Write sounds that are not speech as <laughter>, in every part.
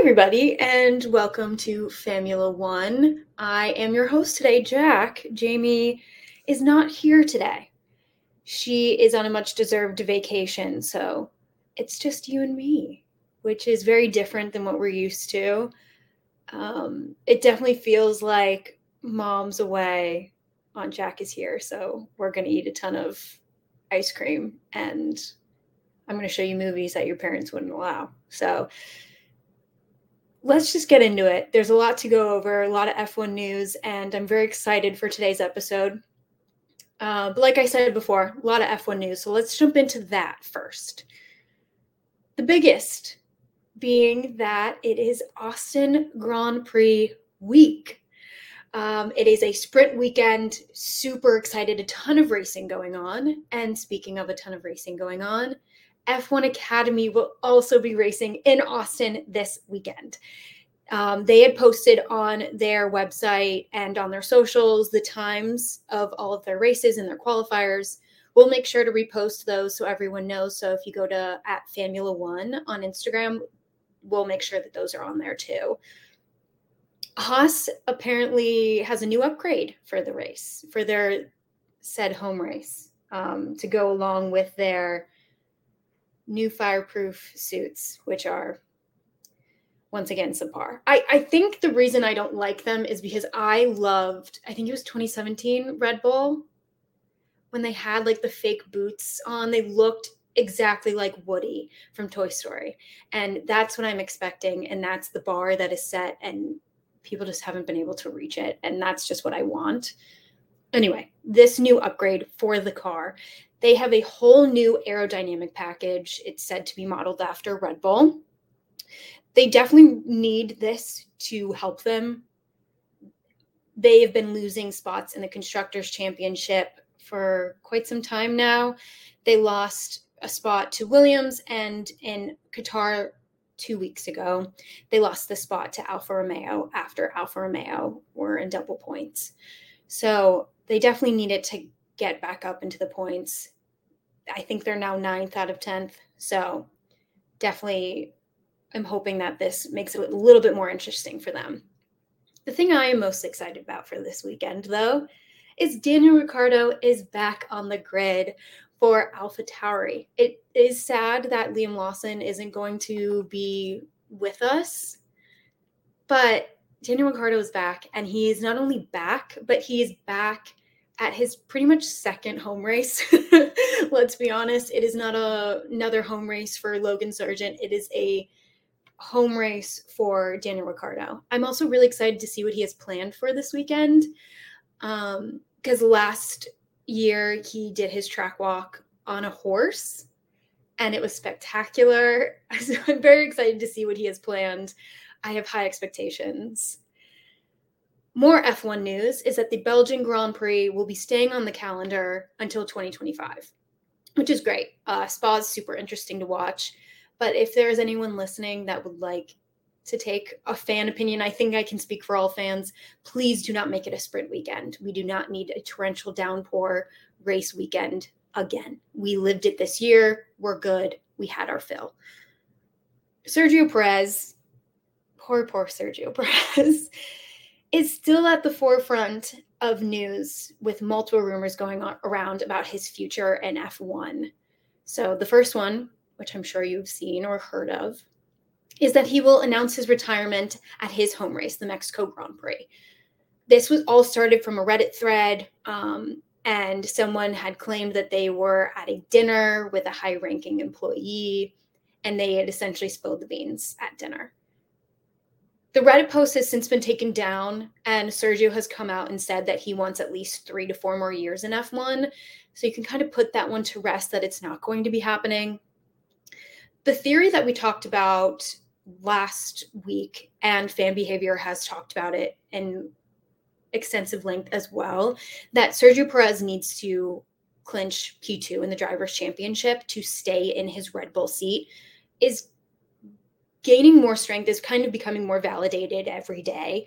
everybody, and welcome to Famula One. I am your host today, Jac. Jamie is not here today. She is on a much deserved vacation, so it's just you and me, which is very different than what we're used to. Um, it definitely feels like mom's away, Aunt Jac is here, so we're going to eat a ton of ice cream and I'm going to show you movies that your parents wouldn't allow. So, let's just get into it. There's a lot to go over, a lot of F1 news, and I'm very excited for today's episode. Uh, but like I said before, a lot of F1 news. So let's jump into that first. The biggest being that it is Austin Grand Prix week. Um, it is a sprint weekend. Super excited. A ton of racing going on. And speaking of a ton of racing going on, F1 Academy will also be racing in Austin this weekend. Um, they had posted on their website and on their socials the times of all of their races and their qualifiers. We'll make sure to repost those so everyone knows. So if you go to at Famula One on Instagram, we'll make sure that those are on there too. Haas apparently has a new upgrade for the race, for their said home race, um, to go along with their new fireproof suits, which are once again subpar. I, I think the reason I don't like them is because I loved, I think it was 2017 Red Bull when they had like the fake boots on. They looked exactly like Woody from Toy Story. And that's what I'm expecting. And that's the bar that is set, and people just haven't been able to reach it. And that's just what I want. Anyway, this new upgrade for the car they have a whole new aerodynamic package. It's said to be modeled after Red Bull. They definitely need this to help them. They have been losing spots in the Constructors' Championship for quite some time now. They lost a spot to Williams, and in Qatar two weeks ago, they lost the spot to Alfa Romeo after Alfa Romeo were in double points. So they definitely needed to get back up into the points. I think they're now ninth out of 10th. So definitely I'm hoping that this makes it a little bit more interesting for them. The thing I am most excited about for this weekend, though, is Daniel Ricciardo is back on the grid for Alpha Tauri. It is sad that Liam Lawson isn't going to be with us, but Daniel Ricciardo is back, and he is not only back, but he is back at his pretty much second home race. <laughs> Let's be honest, it is not a, another home race for Logan Sargeant. It is a home race for Daniel Ricciardo. I'm also really excited to see what he has planned for this weekend. Because um, last year he did his track walk on a horse and it was spectacular. <laughs> So I'm very excited to see what he has planned. I have high expectations. More F1 news is that the Belgian Grand Prix will be staying on the calendar until 2025, which is great. Uh, Spa is super interesting to watch. But if there's anyone listening that would like to take a fan opinion, I think I can speak for all fans. Please do not make it a sprint weekend. We do not need a torrential downpour race weekend again. We lived it this year. We're good. We had our fill. Sergio Perez, poor, poor Sergio <laughs> Perez is still at the forefront of news with multiple rumors going on around about his future in F1. So, the first one, which I'm sure you've seen or heard of, is that he will announce his retirement at his home race, the Mexico Grand Prix. This was all started from a Reddit thread, um, and someone had claimed that they were at a dinner with a high ranking employee, and they had essentially spilled the beans at dinner the Reddit post has since been taken down, and Sergio has come out and said that he wants at least three to four more years in F1. So you can kind of put that one to rest that it's not going to be happening. The theory that we talked about last week, and fan behavior has talked about it in extensive length as well, that Sergio Perez needs to clinch P2 in the Drivers' Championship to stay in his Red Bull seat is gaining more strength is kind of becoming more validated every day.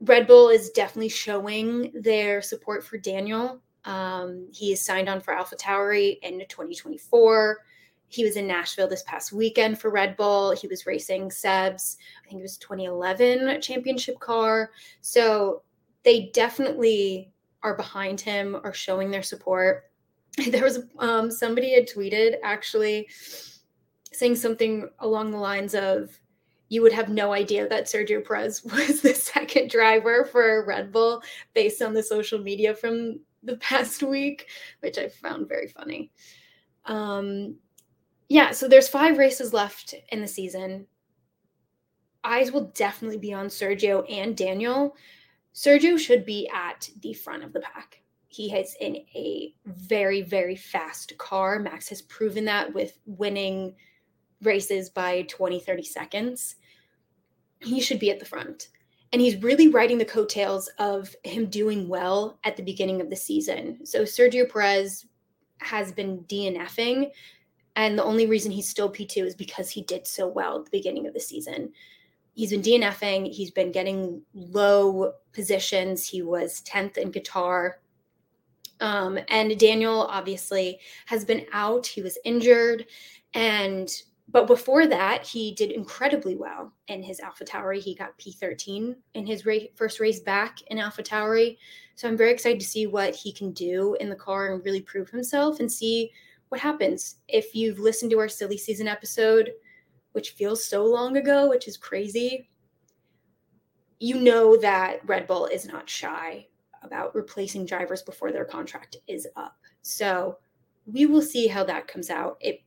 Red Bull is definitely showing their support for Daniel. Um, he is signed on for Alpha Tauri in 2024. He was in Nashville this past weekend for Red Bull. He was racing Seb's, I think it was 2011 championship car. So they definitely are behind him, are showing their support. <laughs> There was um, somebody had tweeted actually saying something along the lines of, you would have no idea that Sergio Perez <laughs> was the second driver for Red Bull based on the social media from the past week, which I found very funny. Um, yeah, so there's five races left in the season. Eyes will definitely be on Sergio and Daniel. Sergio should be at the front of the pack. He has in a very, very fast car. Max has proven that with winning races by 20, 30 seconds. He should be at the front. And he's really riding the coattails of him doing well at the beginning of the season. So Sergio Perez has been DNFing. And the only reason he's still P2 is because he did so well at the beginning of the season. He's been DNFing, he's been getting low positions. He was 10th in Qatar. Um, and Daniel obviously has been out, he was injured. And but before that, he did incredibly well in his Alpha Tauri. He got P13 in his first race back in Alpha Tauri. So I'm very excited to see what he can do in the car and really prove himself and see what happens. If you've listened to our silly season episode, which feels so long ago, which is crazy, you know that Red Bull is not shy about replacing drivers before their contract is up. So we will see how that comes out. It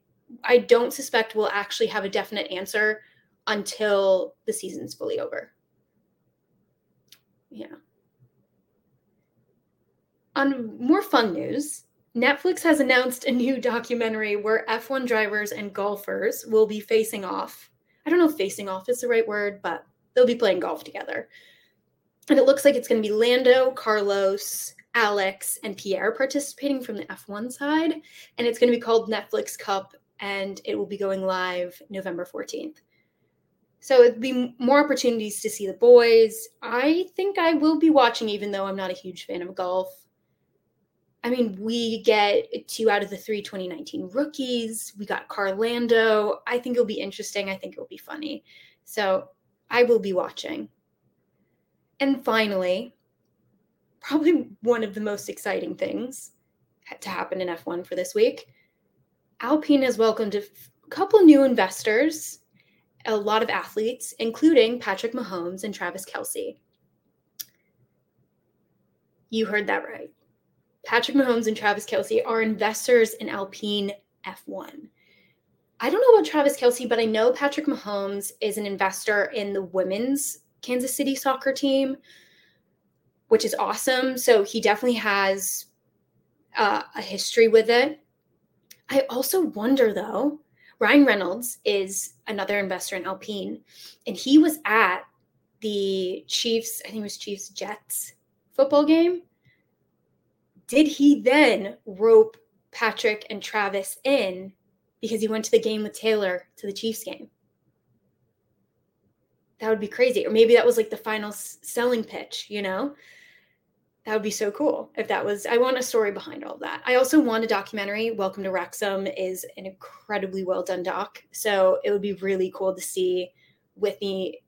I don't suspect we'll actually have a definite answer until the season's fully over. Yeah. On more fun news, Netflix has announced a new documentary where F1 drivers and golfers will be facing off. I don't know if facing off is the right word, but they'll be playing golf together. And it looks like it's going to be Lando, Carlos, Alex, and Pierre participating from the F1 side. And it's going to be called Netflix Cup and it will be going live November 14th. So it'd be more opportunities to see the boys. I think I will be watching, even though I'm not a huge fan of golf. I mean, we get two out of the three 2019 rookies. We got Carlando. I think it'll be interesting. I think it'll be funny. So I will be watching. And finally, probably one of the most exciting things to happen in F1 for this week Alpine has welcomed a couple new investors, a lot of athletes, including Patrick Mahomes and Travis Kelce. You heard that right. Patrick Mahomes and Travis Kelce are investors in Alpine F1. I don't know about Travis Kelce, but I know Patrick Mahomes is an investor in the women's Kansas City soccer team, which is awesome. So he definitely has uh, a history with it. I also wonder though, Ryan Reynolds is another investor in Alpine, and he was at the Chiefs, I think it was Chiefs Jets football game. Did he then rope Patrick and Travis in because he went to the game with Taylor to the Chiefs game? That would be crazy. Or maybe that was like the final selling pitch, you know? That would be so cool if that was i want a story behind all that. I also want a documentary. Welcome to wrexham is an incredibly well done doc. So it would be really cool to see with the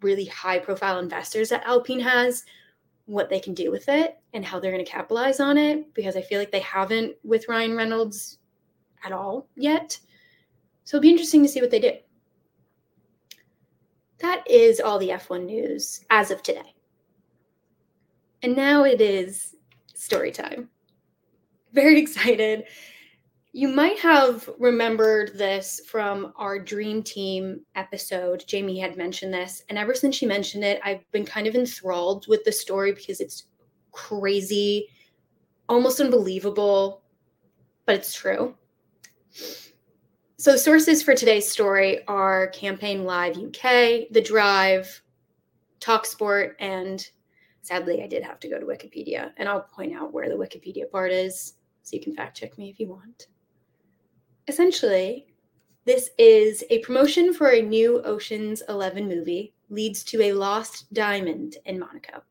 really high profile investors that alpine has what they can do with it and how they're going to capitalize on it because i feel like they haven't with ryan reynolds at all yet. So it'll be interesting to see what they do. That is all the f1 news as of today and now it is story time. Very <laughs> excited. You might have remembered this from our Dream Team episode. Jamie had mentioned this. And ever since she mentioned it, I've been kind of enthralled with the story because it's crazy, almost unbelievable, but it's true. So, sources for today's story are Campaign Live UK, The Drive, Talksport, and Sadly, I did have to go to Wikipedia, and I'll point out where the Wikipedia part is so you can fact check me if you want. Essentially, this is a promotion for a new Ocean's 11 movie leads to a lost diamond in Monaco.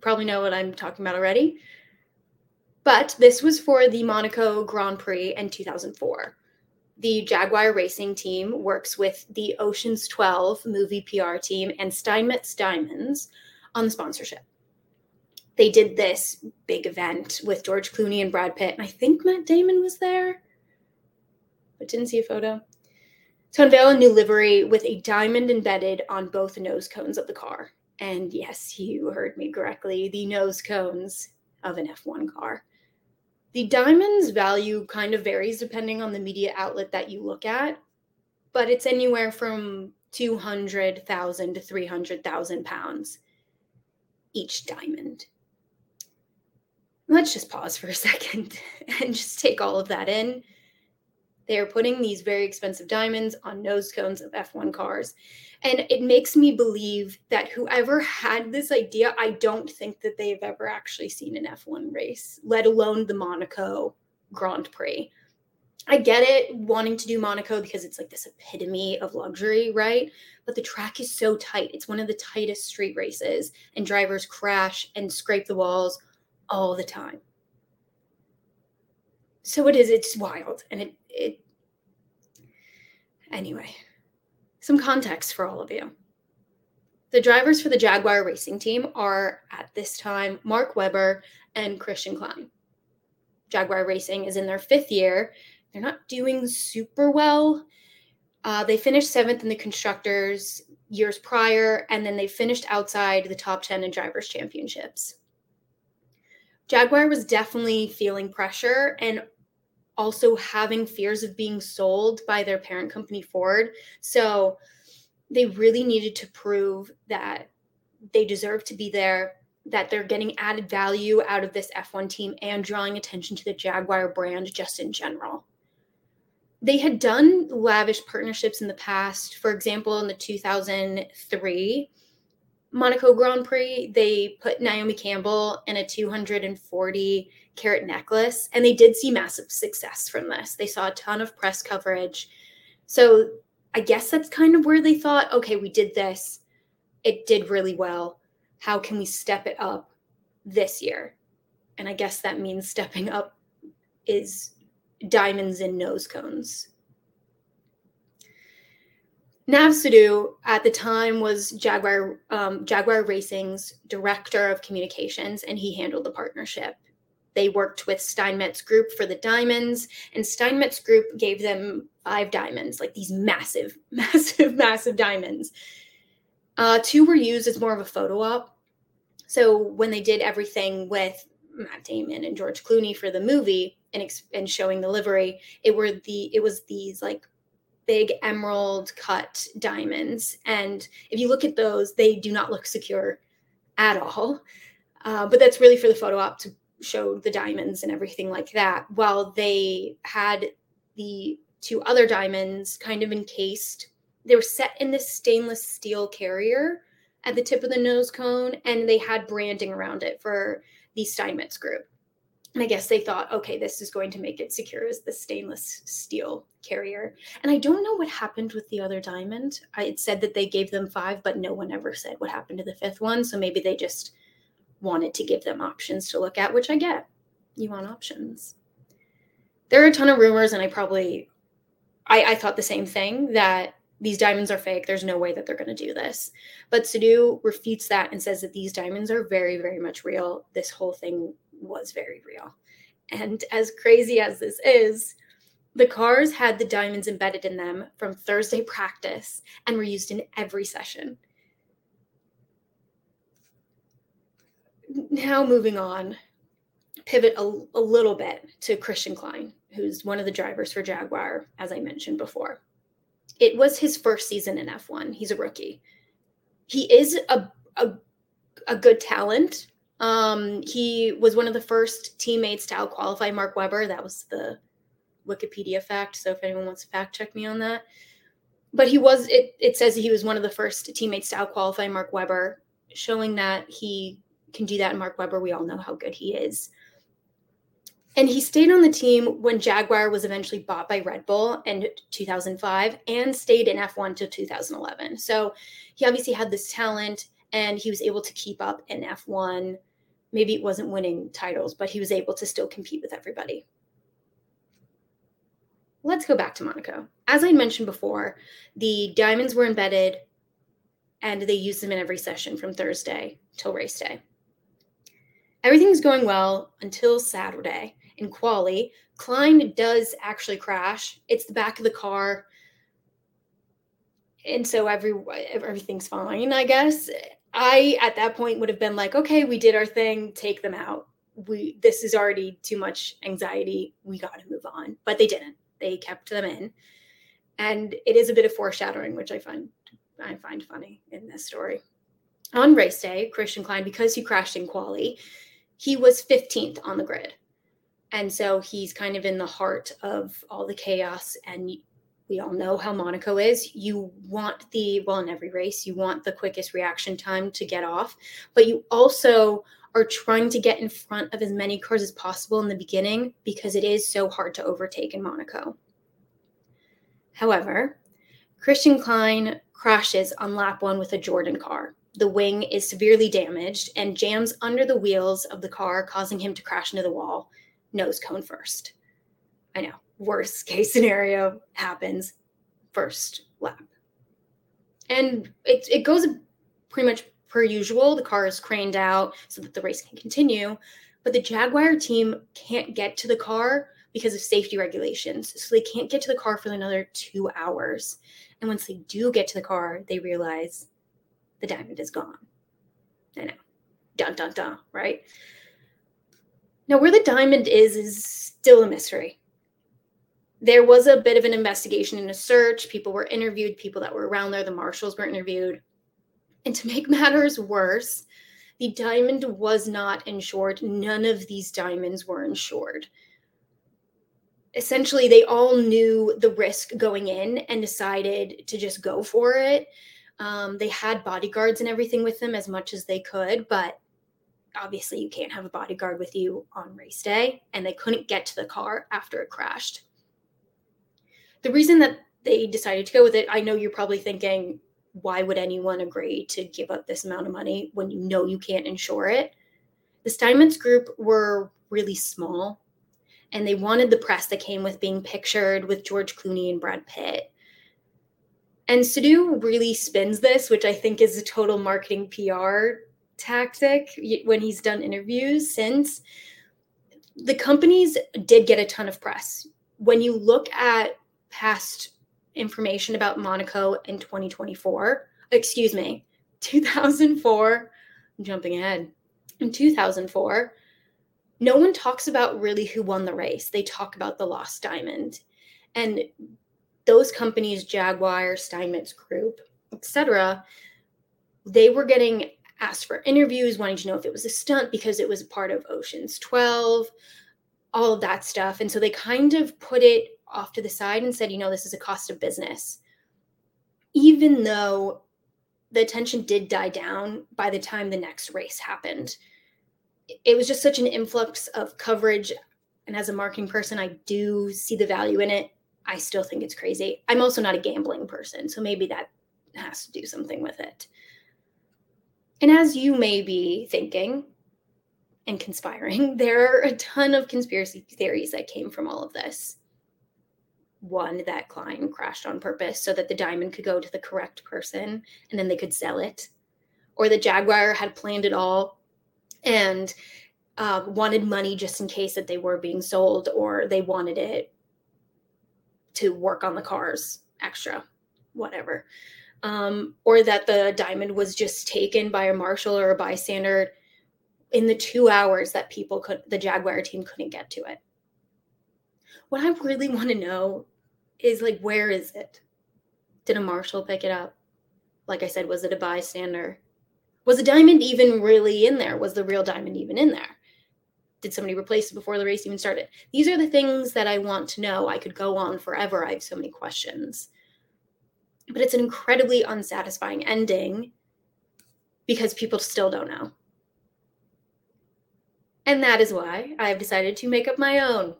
Probably know what I'm talking about already. But this was for the Monaco Grand Prix in 2004. the Jaguar Racing team works with the Oceans 12 movie PR team and Steinmetz Diamonds on the sponsorship. They did this big event with George Clooney and Brad Pitt, and I think Matt Damon was there, but didn't see a photo. To unveil a new livery with a diamond embedded on both nose cones of the car. And yes, you heard me correctly the nose cones of an F1 car. The diamond's value kind of varies depending on the media outlet that you look at, but it's anywhere from 200,000 to 300,000 pounds each diamond. Let's just pause for a <laughs> second and just take all of that in. They are putting these very expensive diamonds on nose cones of F1 cars. And it makes me believe that whoever had this idea, I don't think that they've ever actually seen an F1 race, let alone the Monaco Grand Prix. I get it wanting to do Monaco because it's like this epitome of luxury, right? But the track is so tight. It's one of the tightest street races, and drivers crash and scrape the walls all the time. So it is, it's wild. And it it anyway some context for all of you the drivers for the jaguar racing team are at this time mark webber and christian klein jaguar racing is in their fifth year they're not doing super well uh, they finished seventh in the constructors years prior and then they finished outside the top 10 in drivers championships jaguar was definitely feeling pressure and also having fears of being sold by their parent company Ford. So they really needed to prove that they deserve to be there, that they're getting added value out of this F1 team and drawing attention to the Jaguar brand just in general. They had done lavish partnerships in the past. For example, in the 2003 Monaco Grand Prix, they put Naomi Campbell in a 240 carat necklace, and they did see massive success from this. They saw a ton of press coverage. So I guess that's kind of where they thought, okay, we did this. It did really well. How can we step it up this year? And I guess that means stepping up is diamonds and nose cones. Nav Sidhu at the time was Jaguar um, Jaguar Racing's director of communications, and he handled the partnership. They worked with Steinmetz Group for the diamonds, and Steinmetz Group gave them five diamonds, like these massive, <laughs> massive, massive diamonds. Uh, two were used as more of a photo op. So when they did everything with Matt Damon and George Clooney for the movie and, and showing the livery, it were the it was these like big emerald cut diamonds. And if you look at those, they do not look secure at all. Uh, but that's really for the photo op to show the diamonds and everything like that. While they had the two other diamonds kind of encased, they were set in this stainless steel carrier at the tip of the nose cone, and they had branding around it for the Steinmetz group. And I guess they thought, okay, this is going to make it secure as the stainless steel carrier. And I don't know what happened with the other diamond. I had said that they gave them five, but no one ever said what happened to the fifth one. So maybe they just wanted to give them options to look at, which I get. You want options. There are a ton of rumors, and I probably I, I thought the same thing that these diamonds are fake. There's no way that they're going to do this. But Sidhu refutes that and says that these diamonds are very, very much real. This whole thing was very real. And as crazy as this is, the cars had the diamonds embedded in them from Thursday practice and were used in every session. Now, moving on, pivot a, a little bit to Christian Klein, who's one of the drivers for Jaguar, as I mentioned before. It was his first season in F1. He's a rookie. He is a, a, a good talent, um, he was one of the first teammates to out qualify Mark Webber. That was the Wikipedia fact. So if anyone wants to fact check me on that. But he was, it, it says he was one of the first teammates to out qualify Mark Webber, showing that he can do that. And Mark Webber, we all know how good he is. And he stayed on the team when Jaguar was eventually bought by Red Bull in 2005 and stayed in F1 till 2011. So he obviously had this talent and he was able to keep up in F1 maybe it wasn't winning titles, but he was able to still compete with everybody. let's go back to Monaco. As I mentioned before, the diamonds were embedded and they used them in every session from Thursday till race day. Everything's going well until Saturday. In quali, Klein does actually crash. It's the back of the car. And so every everything's fine, I guess. I at that point would have been like, okay, we did our thing, take them out. We this is already too much anxiety. We got to move on. But they didn't. They kept them in. And it is a bit of foreshadowing, which I find I find funny in this story. On race day, Christian Klein, because he crashed in quali, he was 15th on the grid. And so he's kind of in the heart of all the chaos. And we all know how Monaco is. You want the, well, in every race, you want the quickest reaction time to get off, but you also are trying to get in front of as many cars as possible in the beginning because it is so hard to overtake in Monaco. However, Christian Klein crashes on lap one with a Jordan car. The wing is severely damaged and jams under the wheels of the car, causing him to crash into the wall, nose cone first. I know, worst case scenario happens first lap. And it, it goes pretty much per usual. The car is craned out so that the race can continue, but the Jaguar team can't get to the car because of safety regulations. So they can't get to the car for another two hours. And once they do get to the car, they realize the diamond is gone. I know. Dun dun dun, right? Now, where the diamond is is still a mystery. There was a bit of an investigation and a search. People were interviewed, people that were around there, the marshals were interviewed. And to make <laughs> matters worse, the diamond was not insured. None of these diamonds were insured essentially they all knew the risk going in and decided to just go for it. Um, they had bodyguards and everything with them as much as they could, but obviously you can't have a bodyguard with you on race day, and they couldn't get to the car after it crashed. The reason that they decided to go with it, I know you're probably thinking, why would anyone agree to give up this amount of money when you know you can't insure it? The Steinmetz group were really small and they wanted the press that came with being pictured with George Clooney and Brad Pitt. And Sidhu really spins this, which I think is a total marketing PR tactic when he's done interviews since the companies did get a ton of press. When you look at past information about Monaco in 2024, excuse me, <laughs> 2004, I'm jumping ahead. In 2004, no one talks about really who won the race. They talk about the lost diamond. And those companies, Jaguar, Steinmetz Group, etc., they were getting asked for interviews, wanting to know if it was a stunt because it was part of Ocean's 12, all of that stuff. And so they kind of put it off to the side and said, you know, this is a cost of business. Even though the attention did die down by the time the next race happened it was just such an influx of coverage. And as a marketing person, I do see the value in it. I still think it's crazy. I'm also not a gambling person, so maybe that has to do something with it. And as you may be thinking and conspiring, <laughs> there are a ton of conspiracy theories that came from all of this. One, that Klein crashed on purpose so that the diamond could go to the correct person and then they could sell it. Or the Jaguar had planned it all and uh, wanted money just in case that they were being sold or they wanted it to work on the cars extra, whatever. Um, or that the diamond was just taken by a marshal or a bystander in the two hours that people could, the Jaguar team couldn't get to it. What I really want to know is like, where is it? Did a marshal pick it up? Like I said, was it a bystander? Was the diamond even really in there? Was the real diamond even in there? Did somebody replace it before the race even started? These are the things that I want to know. I could go on forever. I have so many questions. But it's an incredibly unsatisfying ending because people still don't know. And that is why I've decided to make up my own.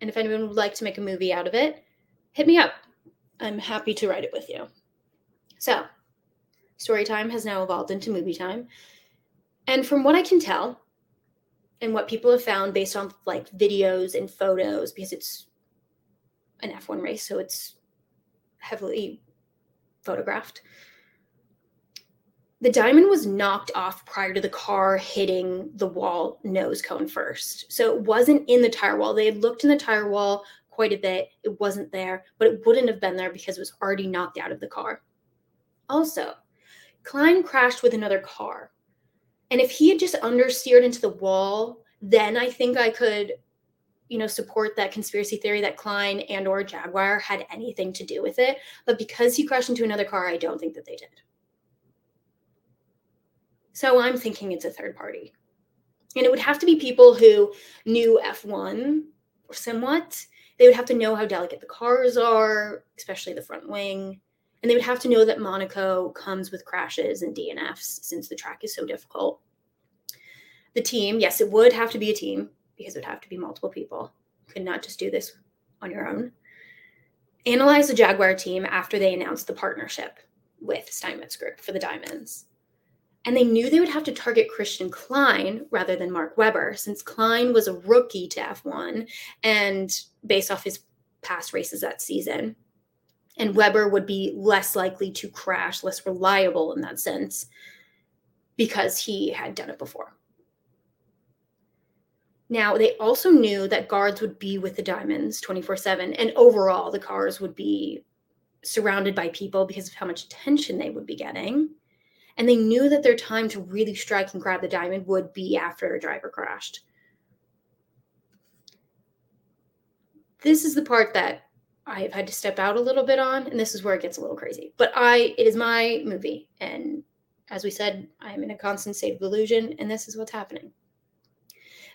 And if anyone would like to make a movie out of it, hit me up. I'm happy to write it with you. So, story time has now evolved into movie time. And from what I can tell, and what people have found based on like videos and photos, because it's an F1 race, so it's heavily photographed. The diamond was knocked off prior to the car hitting the wall nose cone first. So it wasn't in the tire wall. They had looked in the tire wall quite a bit. It wasn't there, but it wouldn't have been there because it was already knocked out of the car. Also, Klein crashed with another car. And if he had just understeered into the wall, then I think I could, you know, support that conspiracy theory that Klein and or Jaguar had anything to do with it. But because he crashed into another car, I don't think that they did. So I'm thinking it's a third party. And it would have to be people who knew F1 or somewhat. They would have to know how delicate the cars are, especially the front wing. And they would have to know that Monaco comes with crashes and DNFs since the track is so difficult. The team, yes, it would have to be a team because it would have to be multiple people. could not just do this on your own. Analyze the Jaguar team after they announced the partnership with Steinmetz Group for the Diamonds. And they knew they would have to target Christian Klein rather than Mark Webber, since Klein was a rookie to F1 and based off his past races that season. And Webber would be less likely to crash, less reliable in that sense, because he had done it before. Now, they also knew that guards would be with the Diamonds 24 7, and overall, the cars would be surrounded by people because of how much attention they would be getting. And they knew that their time to really strike and grab the diamond would be after a driver crashed. This is the part that I have had to step out a little bit on, and this is where it gets a little crazy. But I, it is my movie, and as we said, I am in a constant state of illusion, and this is what's happening.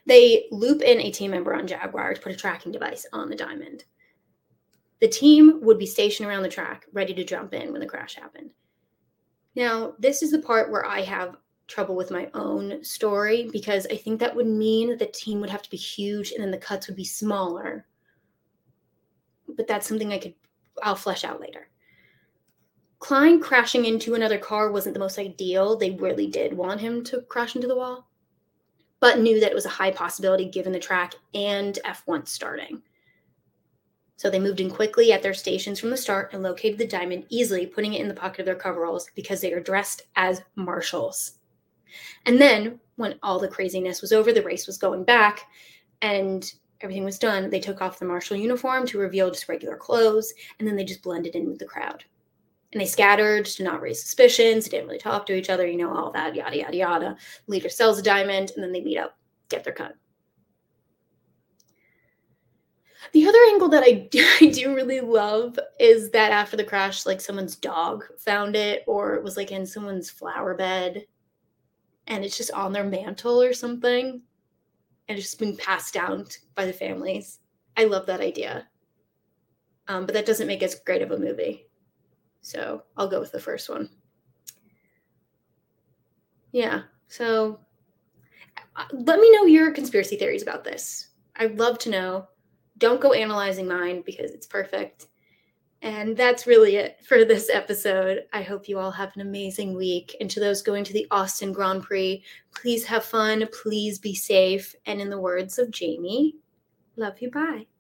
They loop in a team member on Jaguar to put a tracking device on the diamond. The team would be stationed around the track, ready to jump in when the crash happened. Now, this is the part where I have trouble with my own story because I think that would mean that the team would have to be huge and then the cuts would be smaller. But that's something I could, I'll flesh out later. Klein crashing into another car wasn't the most ideal. They really did want him to crash into the wall, but knew that it was a high possibility given the track and F1 starting. So they moved in quickly at their stations from the start and located the diamond easily, putting it in the pocket of their coveralls because they are dressed as marshals. And then, when all the craziness was over, the race was going back and everything was done, they took off the marshal uniform to reveal just regular clothes, and then they just blended in with the crowd. And they scattered to not raise suspicions, didn't really talk to each other, you know, all that, yada, yada, yada. Leader sells a diamond, and then they meet up, get their cut. The other angle that I, <laughs> I do really love is that after the crash, like someone's dog found it, or it was like in someone's flower bed, and it's just on their mantle or something, and it's just been passed down by the families. I love that idea. Um, but that doesn't make as great of a movie. So I'll go with the first one. Yeah. So uh, let me know your conspiracy theories about this. I'd love to know don't go analyzing mine because it's perfect. And that's really it for this episode. I hope you all have an amazing week. And to those going to the Austin Grand Prix, please have fun, please be safe. And in the words of Jamie, love you, bye.